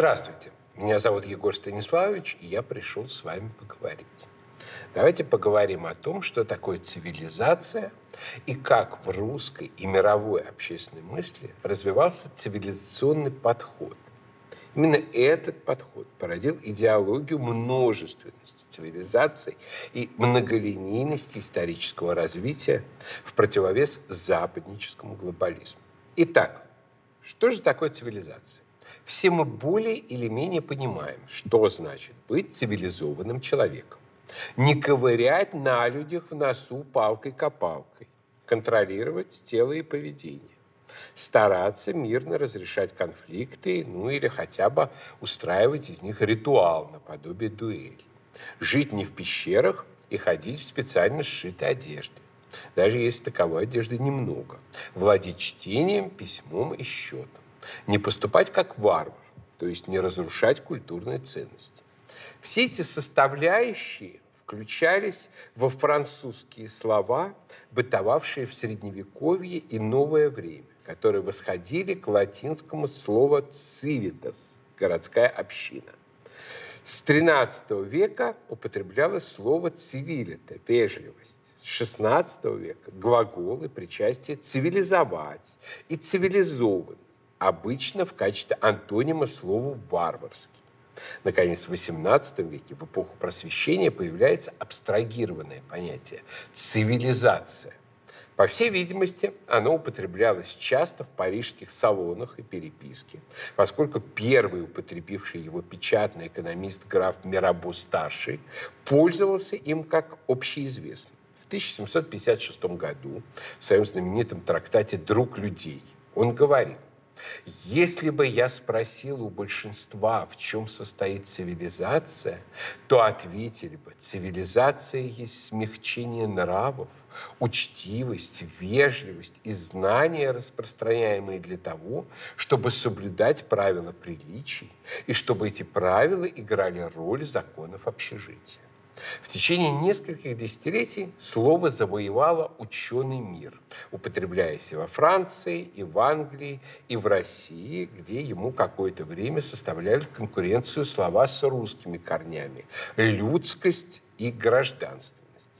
Здравствуйте. Меня зовут Егор Станиславович, и я пришел с вами поговорить. Давайте поговорим о том, что такое цивилизация и как в русской и мировой общественной мысли развивался цивилизационный подход. Именно этот подход породил идеологию множественности цивилизаций и многолинейности исторического развития в противовес западническому глобализму. Итак, что же такое цивилизация? Все мы более или менее понимаем, что значит быть цивилизованным человеком. Не ковырять на людях в носу палкой-копалкой. Контролировать тело и поведение. Стараться мирно разрешать конфликты, ну или хотя бы устраивать из них ритуал наподобие дуэли. Жить не в пещерах и ходить в специально сшитой одежде даже если таковой одежды немного. Владеть чтением, письмом и счетом. Не поступать как варвар, то есть не разрушать культурные ценности. Все эти составляющие включались во французские слова, бытовавшие в Средневековье и новое время, которые восходили к латинскому слову «civitas» – городская община. С XIII века употреблялось слово «цивилита» – вежливость. С XVI века глаголы причастие «цивилизовать» и «цивилизован» обычно в качестве антонима слову «варварский». Наконец, в XVIII веке, в эпоху просвещения, появляется абстрагированное понятие – цивилизация. По всей видимости, оно употреблялось часто в парижских салонах и переписке, поскольку первый употребивший его печатный экономист граф Мирабо-старший пользовался им как общеизвестным. В 1756 году в своем знаменитом трактате «Друг людей» он говорит, если бы я спросил у большинства, в чем состоит цивилизация, то ответили бы, цивилизация есть смягчение нравов, учтивость, вежливость и знания, распространяемые для того, чтобы соблюдать правила приличий и чтобы эти правила играли роль законов общежития. В течение нескольких десятилетий слово завоевало ученый мир, употребляясь и во Франции, и в Англии, и в России, где ему какое-то время составляли конкуренцию слова с русскими корнями – людскость и гражданственность.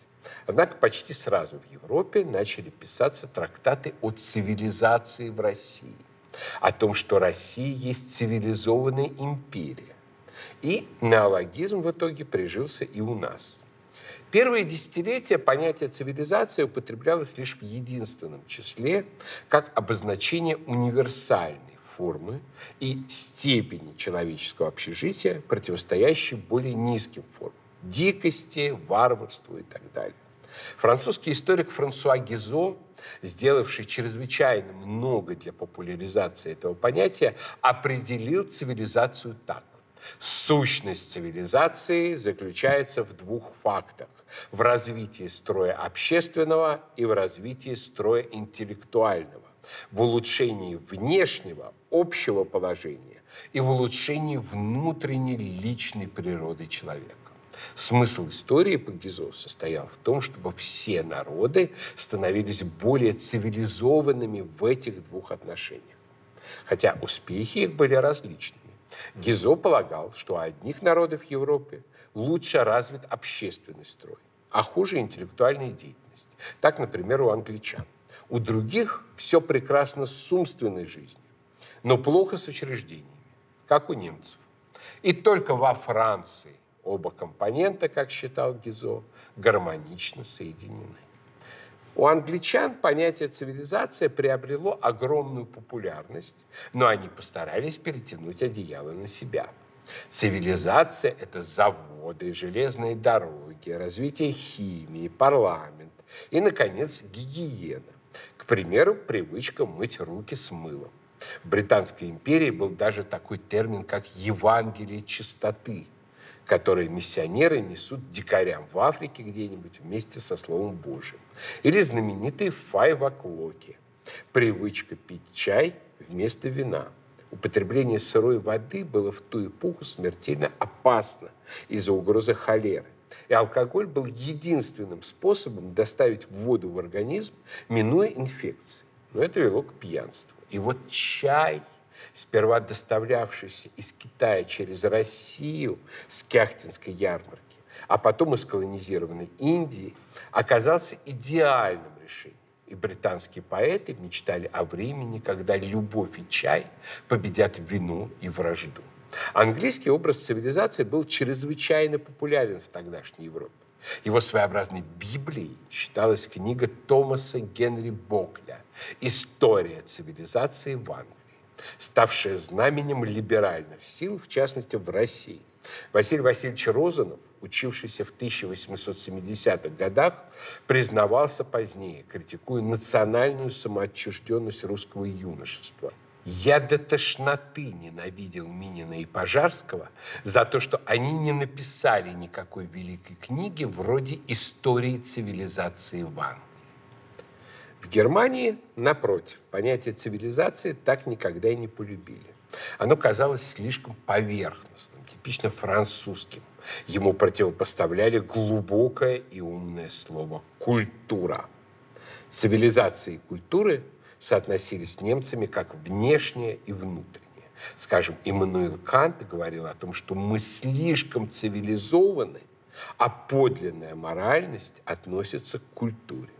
Однако почти сразу в Европе начали писаться трактаты о цивилизации в России, о том, что Россия есть цивилизованная империя, и неологизм в итоге прижился и у нас. Первые десятилетия понятие цивилизации употреблялось лишь в единственном числе как обозначение универсальной формы и степени человеческого общежития, противостоящей более низким формам – дикости, варварству и так далее. Французский историк Франсуа Гизо, сделавший чрезвычайно много для популяризации этого понятия, определил цивилизацию так. Сущность цивилизации заключается в двух фактах. В развитии строя общественного и в развитии строя интеллектуального. В улучшении внешнего, общего положения и в улучшении внутренней личной природы человека. Смысл истории по состоял в том, чтобы все народы становились более цивилизованными в этих двух отношениях. Хотя успехи их были различными. Гизо полагал, что у одних народов Европы лучше развит общественный строй, а хуже интеллектуальная деятельность. Так, например, у англичан. У других все прекрасно с умственной жизнью, но плохо с учреждениями, как у немцев. И только во Франции оба компонента, как считал Гизо, гармонично соединены. У англичан понятие цивилизация приобрело огромную популярность, но они постарались перетянуть одеяло на себя. Цивилизация – это заводы, железные дороги, развитие химии, парламент и, наконец, гигиена. К примеру, привычка мыть руки с мылом. В Британской империи был даже такой термин, как «Евангелие чистоты», которые миссионеры несут дикарям в Африке где-нибудь вместе со Словом Божьим. Или знаменитые файваклоки – привычка пить чай вместо вина. Употребление сырой воды было в ту эпоху смертельно опасно из-за угрозы холеры. И алкоголь был единственным способом доставить воду в организм, минуя инфекции. Но это вело к пьянству. И вот чай сперва доставлявшийся из Китая через Россию с Кяхтинской ярмарки, а потом из колонизированной Индии, оказался идеальным решением. И британские поэты мечтали о времени, когда любовь и чай победят вину и вражду. Английский образ цивилизации был чрезвычайно популярен в тогдашней Европе. Его своеобразной Библией считалась книга Томаса Генри Бокля «История цивилизации в Англии», ставшая знаменем либеральных сил, в частности, в России. Василий Васильевич Розанов, учившийся в 1870-х годах, признавался позднее, критикуя национальную самоотчужденность русского юношества – я до тошноты ненавидел Минина и Пожарского за то, что они не написали никакой великой книги вроде «Истории цивилизации в Англии». В Германии, напротив, понятие цивилизации так никогда и не полюбили. Оно казалось слишком поверхностным, типично французским. Ему противопоставляли глубокое и умное слово «культура». Цивилизации и культуры – соотносились с немцами как внешнее и внутреннее. Скажем, Иммануил Кант говорил о том, что мы слишком цивилизованы, а подлинная моральность относится к культуре.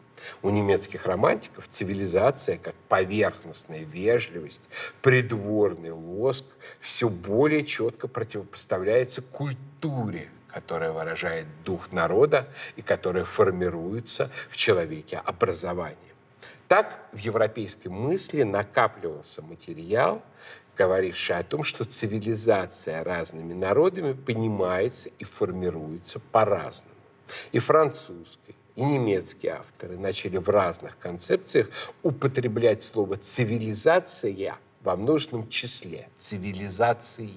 У немецких романтиков цивилизация, как поверхностная вежливость, придворный лоск, все более четко противопоставляется культуре, которая выражает дух народа и которая формируется в человеке образованием. Так в европейской мысли накапливался материал, говоривший о том, что цивилизация разными народами понимается и формируется по-разному. И французской, и немецкие авторы начали в разных концепциях употреблять слово «цивилизация» во множественном числе «цивилизации»,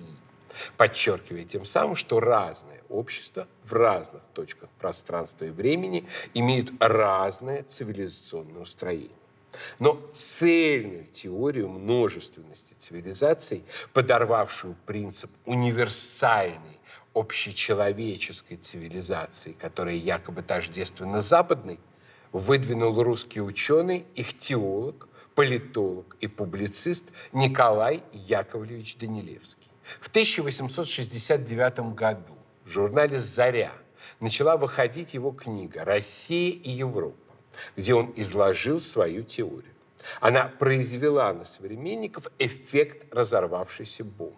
подчеркивая тем самым, что разные общества в разных точках пространства и времени имеют разное цивилизационное устроение. Но цельную теорию множественности цивилизаций, подорвавшую принцип универсальной общечеловеческой цивилизации, которая якобы тождественна западной, выдвинул русский ученый, их теолог, политолог и публицист Николай Яковлевич Данилевский. В 1869 году в журнале «Заря» начала выходить его книга «Россия и Европа» где он изложил свою теорию. Она произвела на современников эффект разорвавшейся бомбы.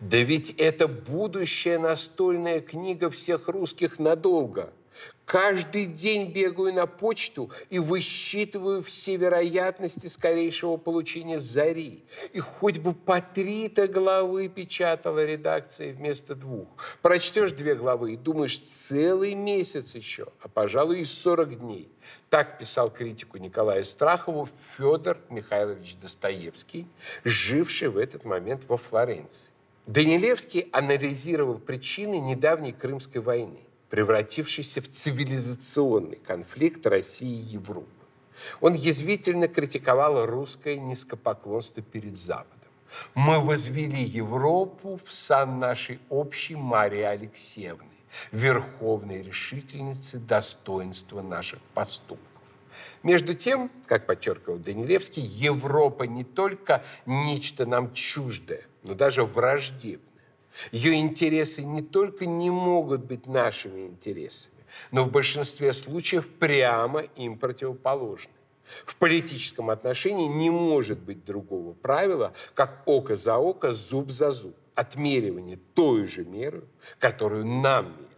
Да ведь это будущая настольная книга всех русских надолго – Каждый день бегаю на почту и высчитываю все вероятности скорейшего получения зари. И хоть бы по три-то главы печатала редакция вместо двух. Прочтешь две главы и думаешь, целый месяц еще, а, пожалуй, и 40 дней. Так писал критику Николая Страхову Федор Михайлович Достоевский, живший в этот момент во Флоренции. Данилевский анализировал причины недавней Крымской войны превратившийся в цивилизационный конфликт России и Европы. Он язвительно критиковал русское низкопоклонство перед Западом. Мы возвели Европу в сан нашей общей Марии Алексеевны, верховной решительницы достоинства наших поступков. Между тем, как подчеркивал Данилевский, Европа не только нечто нам чуждое, но даже враждебное. Ее интересы не только не могут быть нашими интересами, но в большинстве случаев прямо им противоположны. В политическом отношении не может быть другого правила, как око за око, зуб за зуб. Отмеривание той же меры, которую нам мерят.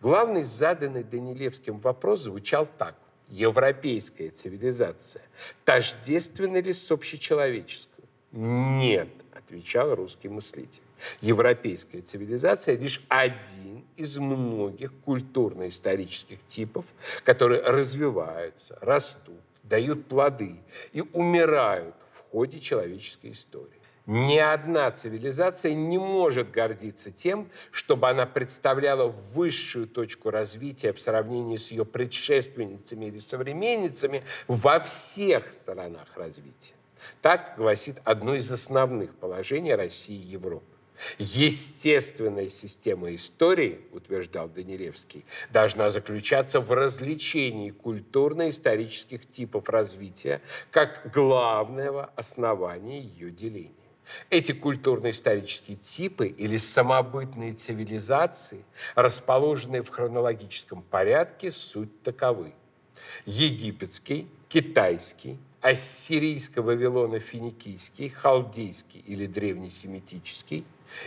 Главный заданный Данилевским вопрос звучал так. Европейская цивилизация тождественна ли с общечеловеческой? Нет, отвечал русский мыслитель. Европейская цивилизация лишь один из многих культурно-исторических типов, которые развиваются, растут, дают плоды и умирают в ходе человеческой истории. Ни одна цивилизация не может гордиться тем, чтобы она представляла высшую точку развития в сравнении с ее предшественницами или современницами во всех сторонах развития. Так гласит одно из основных положений России и Европы. Естественная система истории, утверждал Данилевский, должна заключаться в развлечении культурно-исторических типов развития как главного основания ее деления. Эти культурно-исторические типы или самобытные цивилизации, расположенные в хронологическом порядке, суть таковы. Египетский, китайский, ассирийско-вавилоно-финикийский, халдейский или древнесемитический,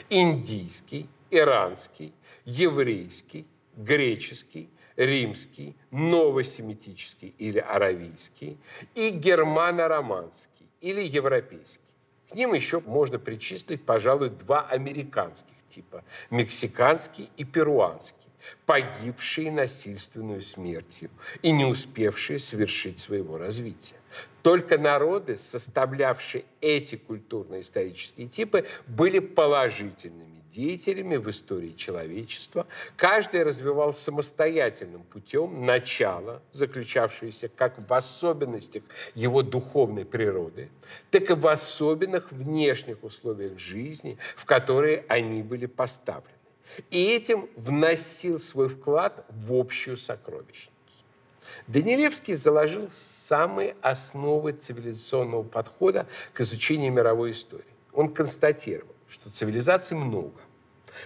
индийский, иранский, еврейский, греческий, римский, новосемитический или аравийский и германо-романский или европейский. К ним еще можно причислить, пожалуй, два американских типа – мексиканский и перуанский погибшие насильственную смертью и не успевшие совершить своего развития. Только народы, составлявшие эти культурно-исторические типы, были положительными деятелями в истории человечества. Каждый развивал самостоятельным путем начало, заключавшееся как в особенностях его духовной природы, так и в особенных внешних условиях жизни, в которые они были поставлены. И этим вносил свой вклад в общую сокровищницу. Данилевский заложил самые основы цивилизационного подхода к изучению мировой истории. Он констатировал, что цивилизаций много,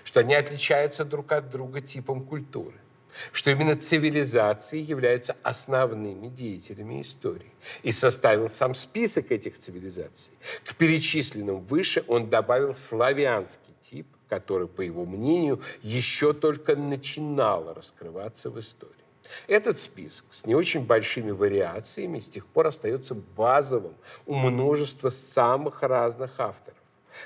что они отличаются друг от друга типом культуры, что именно цивилизации являются основными деятелями истории. И составил сам список этих цивилизаций. К перечисленным выше он добавил славянский тип, который, по его мнению, еще только начинал раскрываться в истории. Этот список с не очень большими вариациями с тех пор остается базовым у множества самых разных авторов.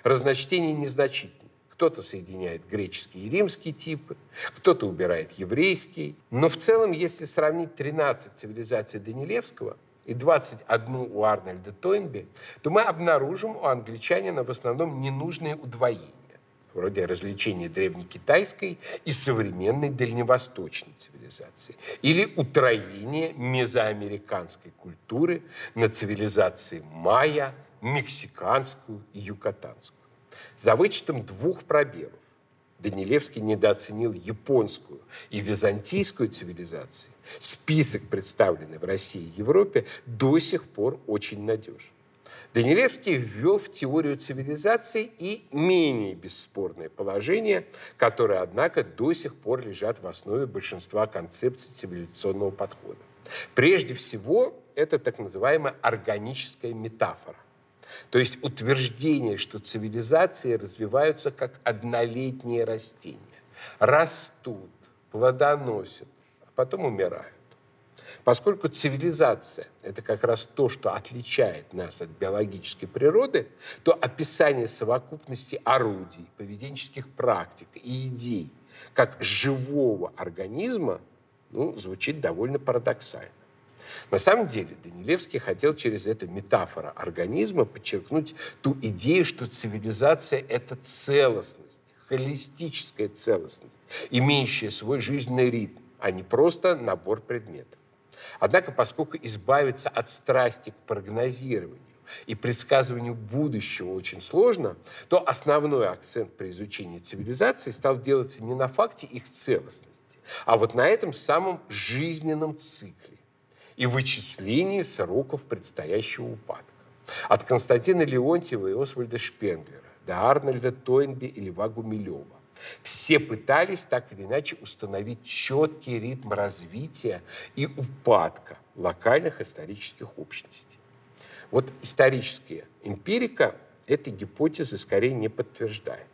Разночтение незначительно. Кто-то соединяет греческие и римские типы, кто-то убирает еврейский. Но в целом, если сравнить 13 цивилизаций Данилевского и 21 у Арнольда Тойнби, то мы обнаружим у англичанина в основном ненужные удвоения вроде развлечения древнекитайской и современной дальневосточной цивилизации, или утроение мезоамериканской культуры на цивилизации майя, мексиканскую и юкатанскую. За вычетом двух пробелов Данилевский недооценил японскую и византийскую цивилизации. Список, представленный в России и Европе, до сих пор очень надежен. Данилевский ввел в теорию цивилизации и менее бесспорное положение, которые, однако, до сих пор лежат в основе большинства концепций цивилизационного подхода. Прежде всего, это так называемая органическая метафора. То есть утверждение, что цивилизации развиваются как однолетние растения. Растут, плодоносят, а потом умирают. Поскольку цивилизация – это как раз то, что отличает нас от биологической природы, то описание совокупности орудий, поведенческих практик и идей как живого организма ну, звучит довольно парадоксально. На самом деле Данилевский хотел через эту метафору организма подчеркнуть ту идею, что цивилизация – это целостность, холистическая целостность, имеющая свой жизненный ритм, а не просто набор предметов. Однако, поскольку избавиться от страсти к прогнозированию и предсказыванию будущего очень сложно, то основной акцент при изучении цивилизации стал делаться не на факте их целостности, а вот на этом самом жизненном цикле и вычислении сроков предстоящего упадка. От Константина Леонтьева и Освальда Шпенглера до Арнольда Тойнби и Льва Гумилева все пытались так или иначе установить четкий ритм развития и упадка локальных исторических общностей. Вот историческая эмпирика этой гипотезы скорее не подтверждает.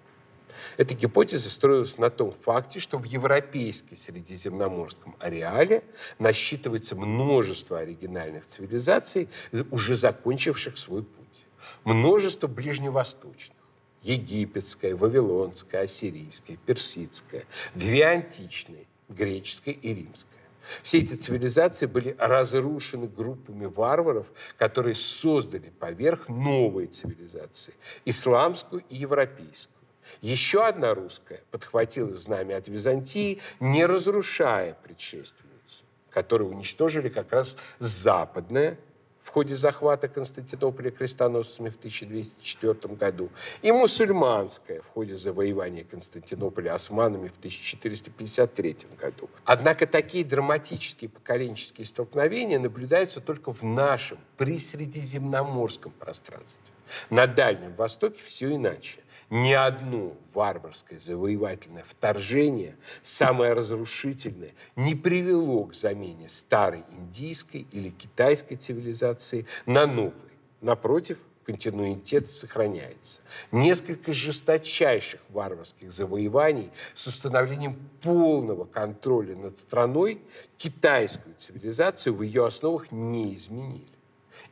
Эта гипотеза строилась на том факте, что в европейском средиземноморском ареале насчитывается множество оригинальных цивилизаций, уже закончивших свой путь. Множество ближневосточных египетская, вавилонская, ассирийская, персидская, две античные, греческая и римская. Все эти цивилизации были разрушены группами варваров, которые создали поверх новые цивилизации – исламскую и европейскую. Еще одна русская подхватила знамя от Византии, не разрушая предшественницу, которую уничтожили как раз западная в ходе захвата Константинополя крестоносцами в 1204 году, и мусульманская в ходе завоевания Константинополя османами в 1453 году. Однако такие драматические поколенческие столкновения наблюдаются только в нашем присредиземноморском пространстве. На Дальнем Востоке все иначе. Ни одно варварское завоевательное вторжение, самое разрушительное, не привело к замене старой индийской или китайской цивилизации на новой. Напротив, континуитет сохраняется. Несколько жесточайших варварских завоеваний с установлением полного контроля над страной китайскую цивилизацию в ее основах не изменили.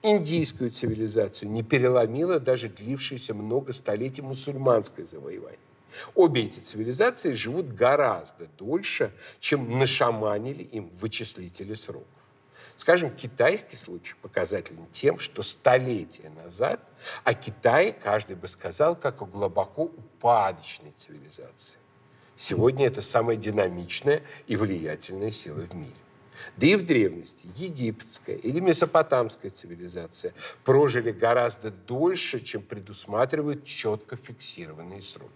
Индийскую цивилизацию не переломило даже длившееся много столетий мусульманское завоевание. Обе эти цивилизации живут гораздо дольше, чем нашаманили им вычислители сроков. Скажем, китайский случай показателен тем, что столетия назад о Китае каждый бы сказал, как о глубоко упадочной цивилизации. Сегодня это самая динамичная и влиятельная сила в мире. Да и в древности египетская или месопотамская цивилизация прожили гораздо дольше, чем предусматривают четко фиксированные сроки.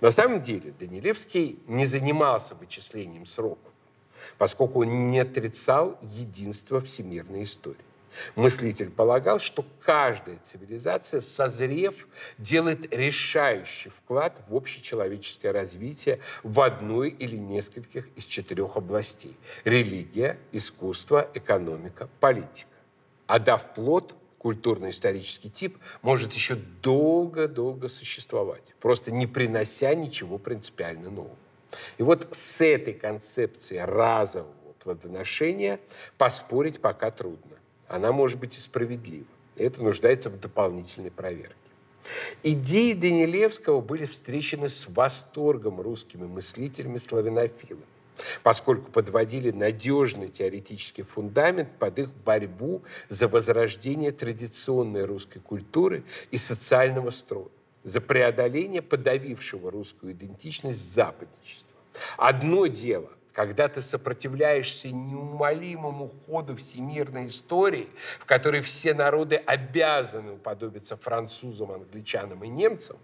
На самом деле Данилевский не занимался вычислением сроков поскольку он не отрицал единство всемирной истории. Мыслитель полагал, что каждая цивилизация, созрев, делает решающий вклад в общечеловеческое развитие в одной или нескольких из четырех областей – религия, искусство, экономика, политика. А дав плод, культурно-исторический тип может еще долго-долго существовать, просто не принося ничего принципиально нового. И вот с этой концепцией разового плодоношения поспорить пока трудно. Она может быть и справедлива. Это нуждается в дополнительной проверке. Идеи Данилевского были встречены с восторгом русскими мыслителями-славянофилами, поскольку подводили надежный теоретический фундамент под их борьбу за возрождение традиционной русской культуры и социального строя за преодоление подавившего русскую идентичность западничества. Одно дело, когда ты сопротивляешься неумолимому ходу всемирной истории, в которой все народы обязаны уподобиться французам, англичанам и немцам,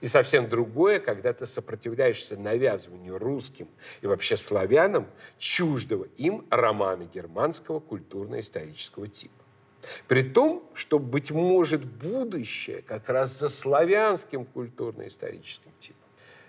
и совсем другое, когда ты сопротивляешься навязыванию русским и вообще славянам чуждого им романа германского культурно-исторического типа. При том, что, быть может, будущее как раз за славянским культурно-историческим типом.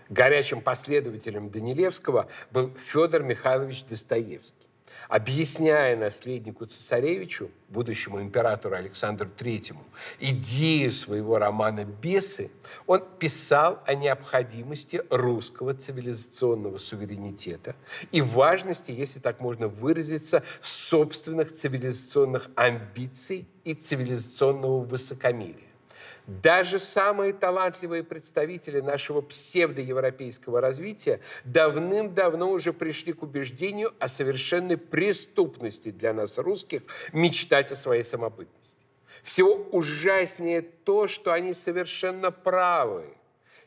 Горячим последователем Данилевского был Федор Михайлович Достоевский объясняя наследнику цесаревичу, будущему императору Александру Третьему, идею своего романа «Бесы», он писал о необходимости русского цивилизационного суверенитета и важности, если так можно выразиться, собственных цивилизационных амбиций и цивилизационного высокомерия. Даже самые талантливые представители нашего псевдоевропейского развития давным-давно уже пришли к убеждению о совершенной преступности для нас, русских, мечтать о своей самобытности. Всего ужаснее то, что они совершенно правы,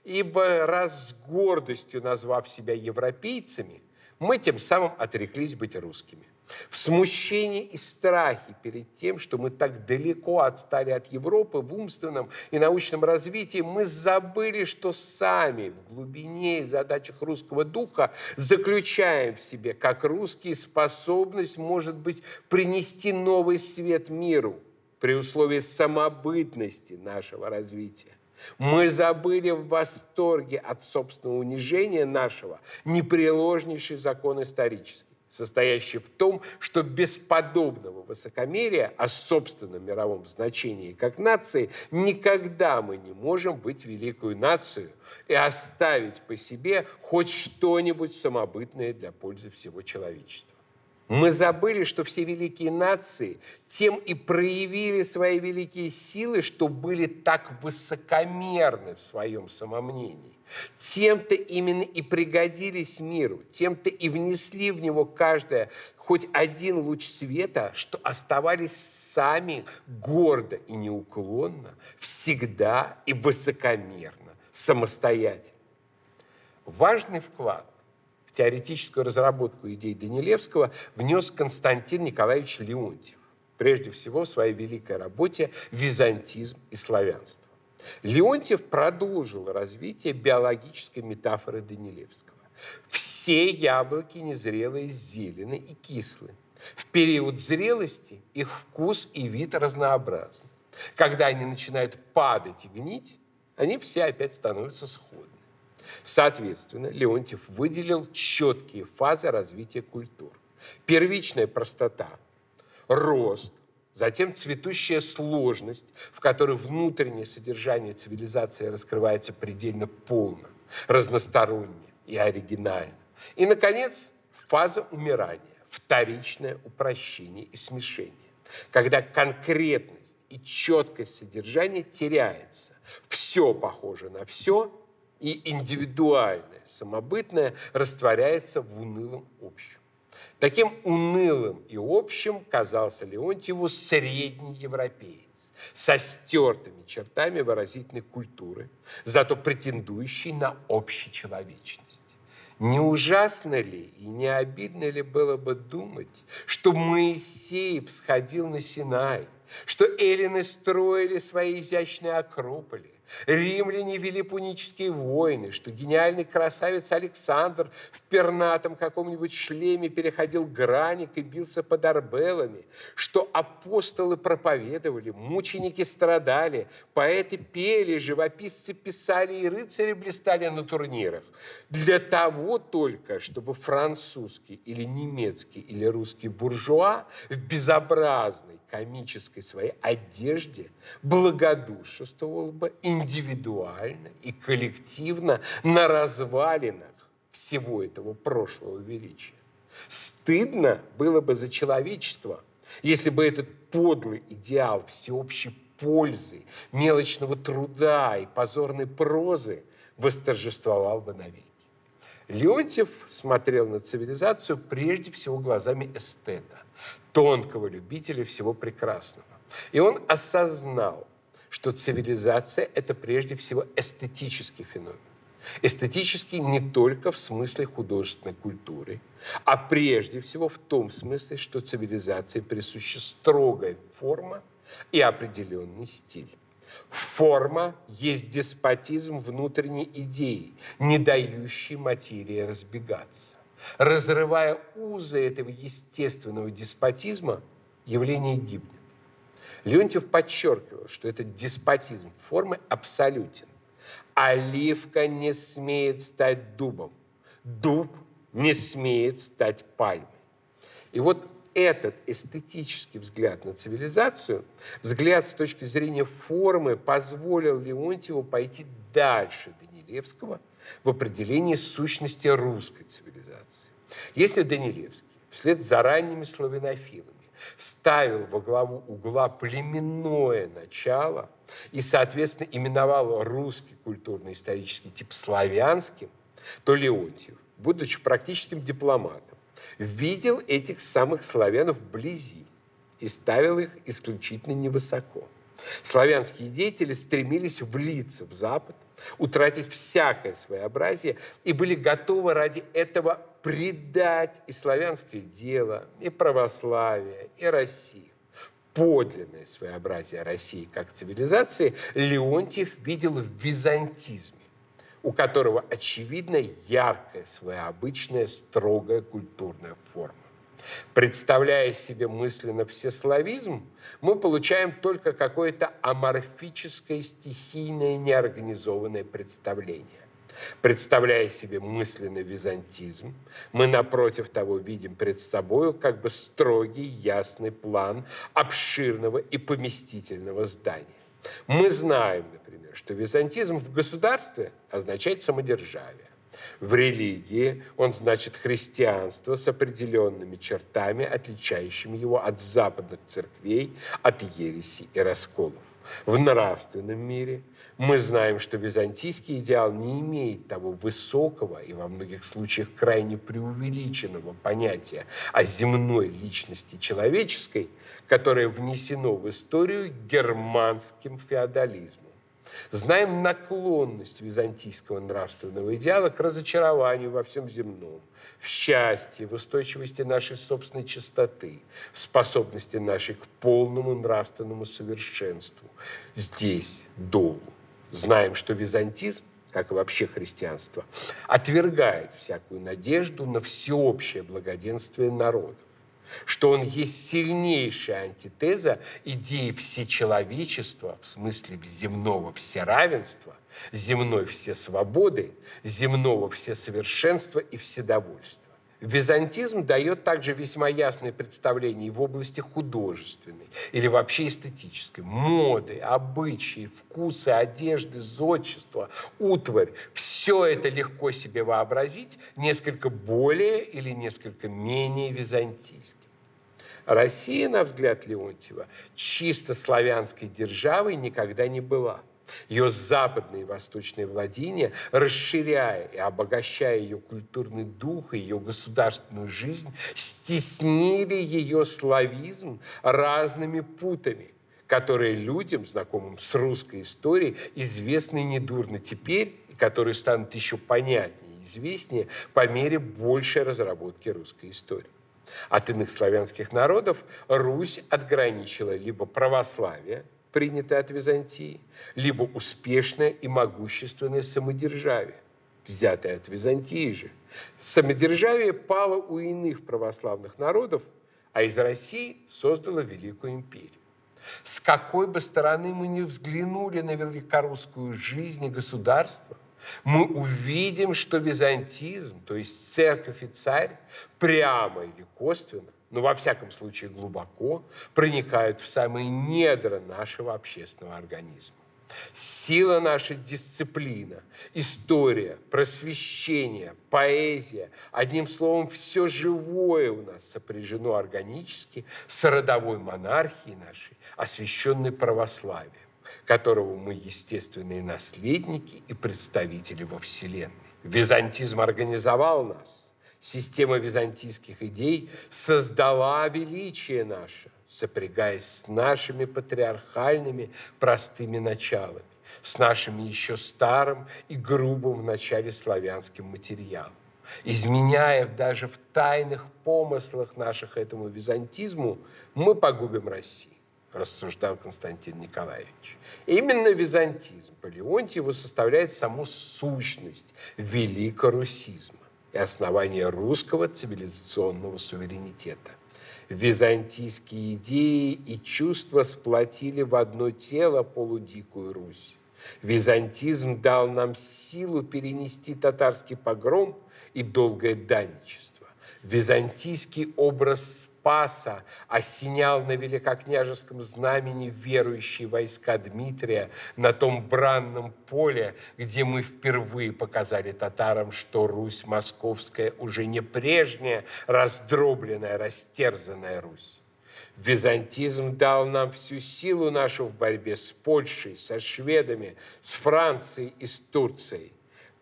ибо раз с гордостью назвав себя европейцами, мы тем самым отреклись быть русскими – в смущении и страхе перед тем, что мы так далеко отстали от Европы в умственном и научном развитии, мы забыли, что сами в глубине и задачах русского духа заключаем в себе, как русские, способность, может быть, принести новый свет миру при условии самобытности нашего развития. Мы забыли в восторге от собственного унижения нашего непреложнейший закон исторический состоящий в том, что без подобного высокомерия о собственном мировом значении как нации никогда мы не можем быть великой нацией и оставить по себе хоть что-нибудь самобытное для пользы всего человечества. Мы забыли, что все великие нации тем и проявили свои великие силы, что были так высокомерны в своем самомнении. Тем-то именно и пригодились миру, тем-то и внесли в него каждое хоть один луч света, что оставались сами гордо и неуклонно, всегда и высокомерно, самостоятельно. Важный вклад теоретическую разработку идей Данилевского внес Константин Николаевич Леонтьев, прежде всего в своей великой работе «Византизм и славянство». Леонтьев продолжил развитие биологической метафоры Данилевского. Все яблоки незрелые зелены и кислы. В период зрелости их вкус и вид разнообразны. Когда они начинают падать и гнить, они все опять становятся сходны. Соответственно, Леонтьев выделил четкие фазы развития культур. Первичная простота, рост, затем цветущая сложность, в которой внутреннее содержание цивилизации раскрывается предельно полно, разносторонне и оригинально. И, наконец, фаза умирания, вторичное упрощение и смешение, когда конкретность и четкость содержания теряется. Все похоже на все, и индивидуальное, самобытное растворяется в унылом общем. Таким унылым и общим казался Леонтьеву средний европеец со стертыми чертами выразительной культуры, зато претендующий на общечеловечность. Не ужасно ли и не обидно ли было бы думать, что Моисей всходил на Синай, что эллины строили свои изящные акрополи, Римляне вели пунические войны, что гениальный красавец Александр в пернатом каком-нибудь шлеме переходил граник и бился под арбелами, что апостолы проповедовали, мученики страдали, поэты пели, живописцы писали и рыцари блистали на турнирах. Для того только, чтобы французский или немецкий или русский буржуа в безобразной комической своей одежде благодушествовал бы индивидуально и коллективно на развалинах всего этого прошлого величия. Стыдно было бы за человечество, если бы этот подлый идеал всеобщей пользы, мелочного труда и позорной прозы восторжествовал бы навеки. Леонтьев смотрел на цивилизацию прежде всего глазами эстета, тонкого любителя всего прекрасного. И он осознал, что цивилизация – это прежде всего эстетический феномен. Эстетический не только в смысле художественной культуры, а прежде всего в том смысле, что цивилизации присуща строгая форма и определенный стиль. Форма есть деспотизм внутренней идеи, не дающий материи разбегаться. Разрывая узы этого естественного деспотизма, явление гибнет. Леонтьев подчеркивал, что этот деспотизм формы абсолютен. Оливка не смеет стать дубом, дуб не смеет стать пальмой. И вот этот эстетический взгляд на цивилизацию, взгляд с точки зрения формы, позволил Леонтьеву пойти дальше Данилевского в определении сущности русской цивилизации. Если Данилевский вслед за ранними славянофилами ставил во главу угла племенное начало и, соответственно, именовал русский культурно-исторический тип славянским, то Леонтьев, будучи практическим дипломатом, видел этих самых славянов вблизи и ставил их исключительно невысоко. Славянские деятели стремились влиться в Запад, утратить всякое своеобразие и были готовы ради этого предать и славянское дело, и православие, и Россию. Подлинное своеобразие России как цивилизации Леонтьев видел в византизме у которого, очевидно, яркая, своеобычная, строгая культурная форма. Представляя себе мысленно всеславизм, мы получаем только какое-то аморфическое, стихийное, неорганизованное представление. Представляя себе мысленный византизм, мы напротив того видим пред собой как бы строгий, ясный план обширного и поместительного здания. Мы знаем, например, что византизм в государстве означает самодержавие. В религии он значит христианство с определенными чертами, отличающими его от западных церквей, от ереси и расколов. В нравственном мире мы знаем, что византийский идеал не имеет того высокого и во многих случаях крайне преувеличенного понятия о земной личности человеческой, которое внесено в историю германским феодализмом. Знаем наклонность византийского нравственного идеала к разочарованию во всем земном, в счастье, в устойчивости нашей собственной чистоты, в способности нашей к полному нравственному совершенству. Здесь долу. Знаем, что византизм как и вообще христианство, отвергает всякую надежду на всеобщее благоденствие народов. Что он есть сильнейшая антитеза идеи всечеловечества в смысле земного всеравенства, земной всесвободы, земного всесовершенства и вседовольства. Византизм дает также весьма ясное представление в области художественной или вообще эстетической. Моды, обычаи, вкусы, одежды, зодчество, утварь. Все это легко себе вообразить несколько более или несколько менее византийским. Россия, на взгляд Леонтьева, чисто славянской державой никогда не была – ее западные и восточные владения, расширяя и обогащая ее культурный дух и ее государственную жизнь, стеснили ее славизм разными путами, которые людям, знакомым с русской историей, известны недурно теперь, и которые станут еще понятнее и известнее по мере большей разработки русской истории. От иных славянских народов Русь отграничила либо православие – принятое от Византии, либо успешное и могущественное самодержавие, взятое от Византии же. Самодержавие пало у иных православных народов, а из России создало Великую империю. С какой бы стороны мы ни взглянули на великорусскую жизнь и государство, мы увидим, что византизм, то есть церковь и царь, прямо или косвенно но во всяком случае глубоко проникают в самые недра нашего общественного организма. Сила наша дисциплина, история, просвещение, поэзия, одним словом, все живое у нас сопряжено органически с родовой монархией нашей, освященной православием, которого мы естественные наследники и представители во Вселенной. Византизм организовал нас – система византийских идей создала величие наше, сопрягаясь с нашими патриархальными простыми началами, с нашим еще старым и грубым в начале славянским материалом, изменяя даже в тайных помыслах наших этому византизму, мы погубим Россию рассуждал Константин Николаевич. Именно византизм по Леонтьеву составляет саму сущность великорусизма и основание русского цивилизационного суверенитета. Византийские идеи и чувства сплотили в одно тело полудикую Русь. Византизм дал нам силу перенести татарский погром и долгое данничество. Византийский образ Спаса осенял на великокняжеском знамени верующие войска Дмитрия на том бранном поле, где мы впервые показали татарам, что Русь московская уже не прежняя раздробленная, растерзанная Русь. Византизм дал нам всю силу нашу в борьбе с Польшей, со шведами, с Францией и с Турцией.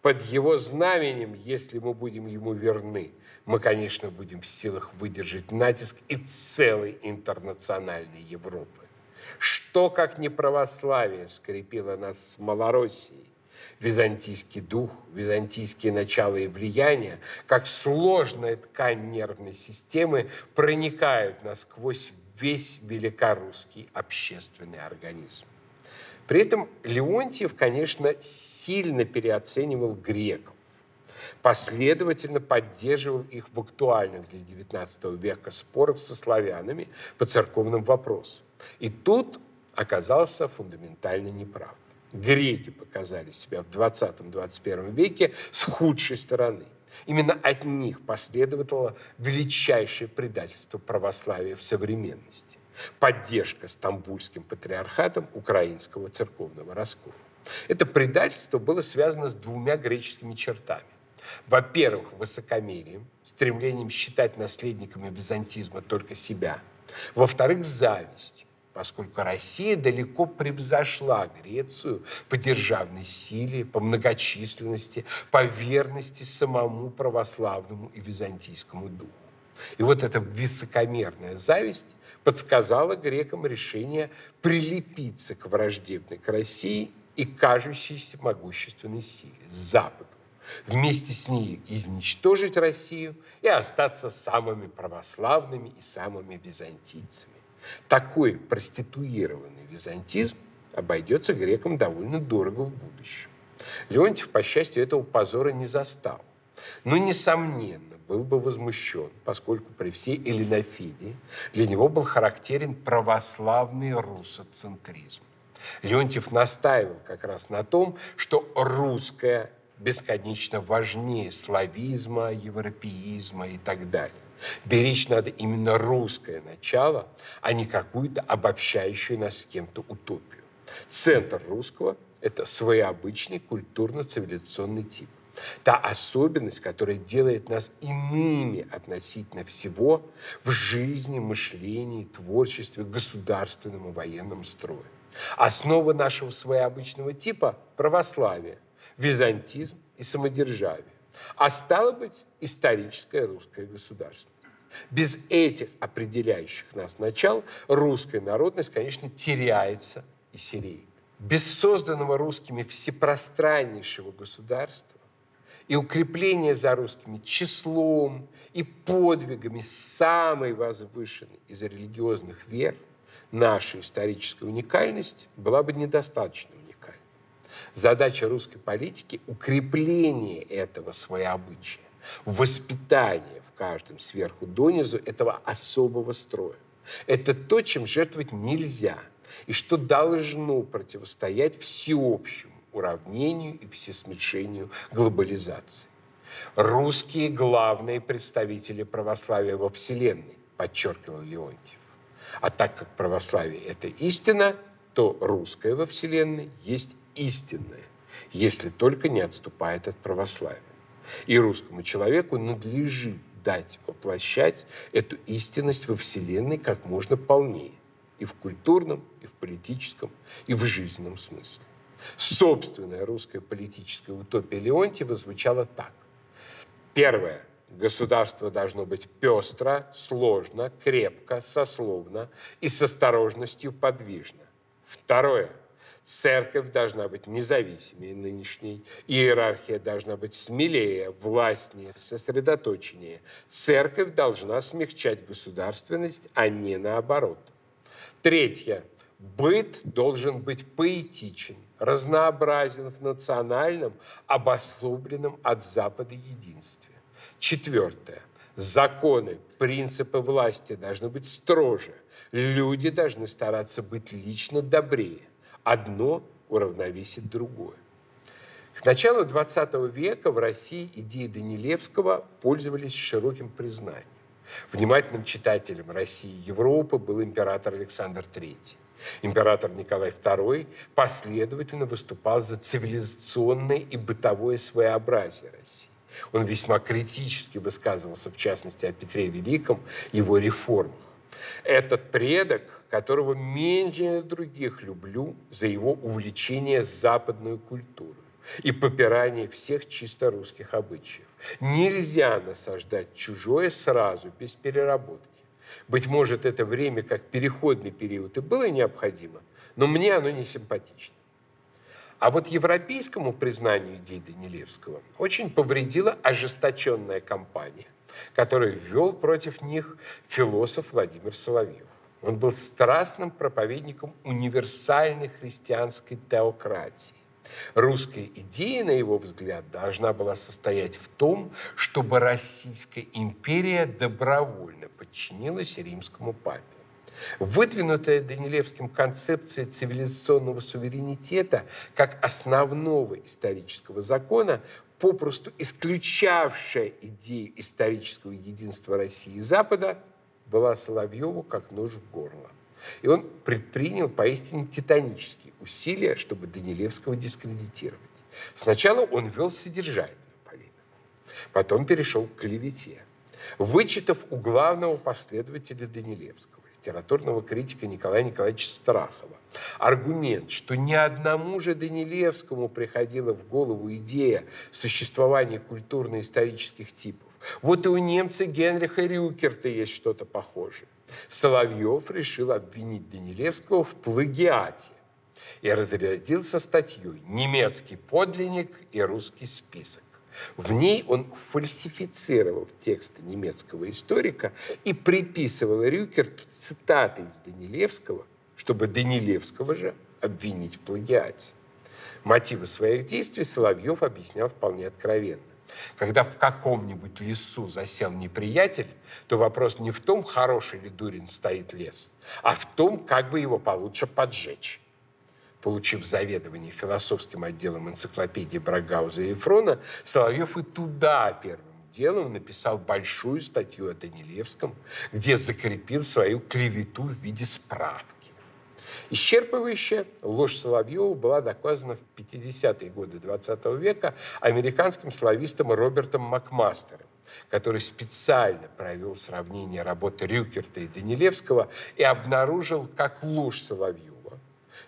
Под его знаменем, если мы будем ему верны, мы, конечно, будем в силах выдержать натиск и целой интернациональной Европы. Что, как не православие, скрепило нас с Малороссией? Византийский дух, византийские начала и влияния, как сложная ткань нервной системы, проникают насквозь весь великорусский общественный организм. При этом Леонтьев, конечно, сильно переоценивал греков последовательно поддерживал их в актуальных для XIX века спорах со славянами по церковным вопросам. И тут оказался фундаментально неправ. Греки показали себя в 20-21 веке с худшей стороны. Именно от них последовало величайшее предательство православия в современности. Поддержка стамбульским патриархатом украинского церковного раскола. Это предательство было связано с двумя греческими чертами. Во-первых, высокомерием, стремлением считать наследниками византизма только себя. Во-вторых, завистью, поскольку Россия далеко превзошла Грецию по державной силе, по многочисленности, по верности самому православному и византийскому духу. И вот эта высокомерная зависть подсказала грекам решение прилепиться к враждебной к России и кажущейся могущественной силе, Западу вместе с ней изничтожить Россию и остаться самыми православными и самыми византийцами. Такой проституированный византизм обойдется грекам довольно дорого в будущем. Леонтьев, по счастью, этого позора не застал. но, несомненно, был бы возмущен, поскольку при всей эллинофилии для него был характерен православный русоцентризм. Леонтьев настаивал как раз на том, что русское бесконечно важнее славизма, европеизма и так далее. Беречь надо именно русское начало, а не какую-то обобщающую нас с кем-то утопию. Центр русского – это своеобычный культурно-цивилизационный тип. Та особенность, которая делает нас иными относительно всего в жизни, мышлении, творчестве, государственном и военном строе. Основа нашего своеобычного типа – православие, византизм и самодержавие. А стало быть, историческое русское государство. Без этих определяющих нас начал русская народность, конечно, теряется и сереет. Без созданного русскими всепространнейшего государства и укрепления за русскими числом и подвигами самой возвышенной из религиозных вер – наша историческая уникальность была бы недостаточно уникальна. Задача русской политики – укрепление этого своеобычия, воспитание в каждом сверху донизу этого особого строя. Это то, чем жертвовать нельзя, и что должно противостоять всеобщему уравнению и всесмешению глобализации. Русские – главные представители православия во Вселенной, подчеркивал Леонтьев. А так как православие – это истина, то русское во Вселенной есть истинное, если только не отступает от православия. И русскому человеку надлежит дать воплощать эту истинность во Вселенной как можно полнее и в культурном, и в политическом, и в жизненном смысле. Собственная русская политическая утопия Леонтьева звучала так. Первое. Государство должно быть пестро, сложно, крепко, сословно и с осторожностью подвижно. Второе. Церковь должна быть независимее нынешней, иерархия должна быть смелее, властнее, сосредоточеннее. Церковь должна смягчать государственность, а не наоборот. Третье. Быт должен быть поэтичен, разнообразен в национальном, обособленном от Запада единстве. Четвертое. Законы, принципы власти должны быть строже. Люди должны стараться быть лично добрее. Одно уравновесит другое. К началу XX века в России идеи Данилевского пользовались широким признанием. Внимательным читателем России и Европы был император Александр III. Император Николай II последовательно выступал за цивилизационное и бытовое своеобразие России. Он весьма критически высказывался, в частности, о Петре Великом, его реформах. Этот предок, которого меньше других люблю за его увлечение западной культурой и попирание всех чисто русских обычаев. Нельзя насаждать чужое сразу, без переработки. Быть может, это время как переходный период и было необходимо, но мне оно не симпатично. А вот европейскому признанию идей Данилевского очень повредила ожесточенная кампания, которую ввел против них философ Владимир Соловьев. Он был страстным проповедником универсальной христианской теократии. Русская идея, на его взгляд, должна была состоять в том, чтобы Российская империя добровольно подчинилась римскому папе. Выдвинутая Данилевским концепция цивилизационного суверенитета как основного исторического закона, попросту исключавшая идею исторического единства России и Запада, была Соловьеву как нож в горло. И он предпринял поистине титанические усилия, чтобы Данилевского дискредитировать. Сначала он вел содержательную полемику, потом перешел к клевете, вычитав у главного последователя Данилевского литературного критика Николая Николаевича Страхова. Аргумент, что ни одному же Данилевскому приходила в голову идея существования культурно-исторических типов. Вот и у немца Генриха Рюкерта есть что-то похожее. Соловьев решил обвинить Данилевского в плагиате и разрядился статьей «Немецкий подлинник и русский список». В ней он фальсифицировал тексты немецкого историка и приписывал Рюкерту цитаты из Данилевского, чтобы Данилевского же обвинить в плагиате. Мотивы своих действий Соловьев объяснял вполне откровенно. Когда в каком-нибудь лесу засел неприятель, то вопрос не в том, хороший ли дурин стоит лес, а в том, как бы его получше поджечь. Получив заведование философским отделом энциклопедии Брагауза и Ефрона, Соловьев и туда первым делом написал большую статью о Данилевском, где закрепил свою клевету в виде справки. Исчерпывающая ложь Соловьева была доказана в 50-е годы 20 века американским славистом Робертом Макмастером, который специально провел сравнение работы Рюкерта и Данилевского и обнаружил как ложь Соловьева,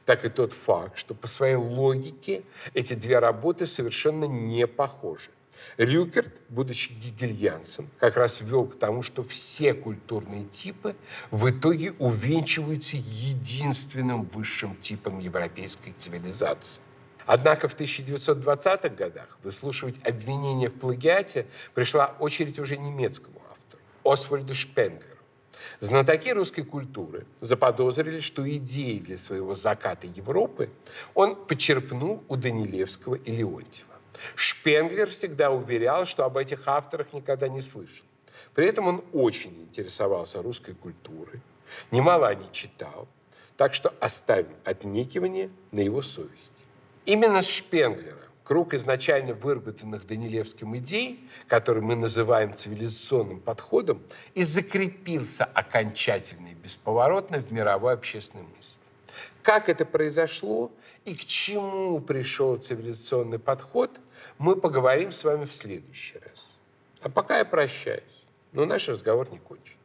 так и тот факт, что по своей логике эти две работы совершенно не похожи. Рюкерт, будучи гегельянцем, как раз вел к тому, что все культурные типы в итоге увенчиваются единственным высшим типом европейской цивилизации. Однако в 1920-х годах выслушивать обвинения в плагиате пришла очередь уже немецкому автору, Освальду Шпенглеру. Знатоки русской культуры заподозрили, что идеи для своего заката Европы он почерпнул у Данилевского и Леонтьева. Шпенглер всегда уверял, что об этих авторах никогда не слышал. При этом он очень интересовался русской культурой, немало о ней читал, так что оставим отнекивание на его совести. Именно с Шпенглера круг изначально выработанных Данилевским идей, который мы называем цивилизационным подходом, и закрепился окончательно и бесповоротно в мировой общественной мысли. Как это произошло и к чему пришел цивилизационный подход, мы поговорим с вами в следующий раз. А пока я прощаюсь, но наш разговор не кончен.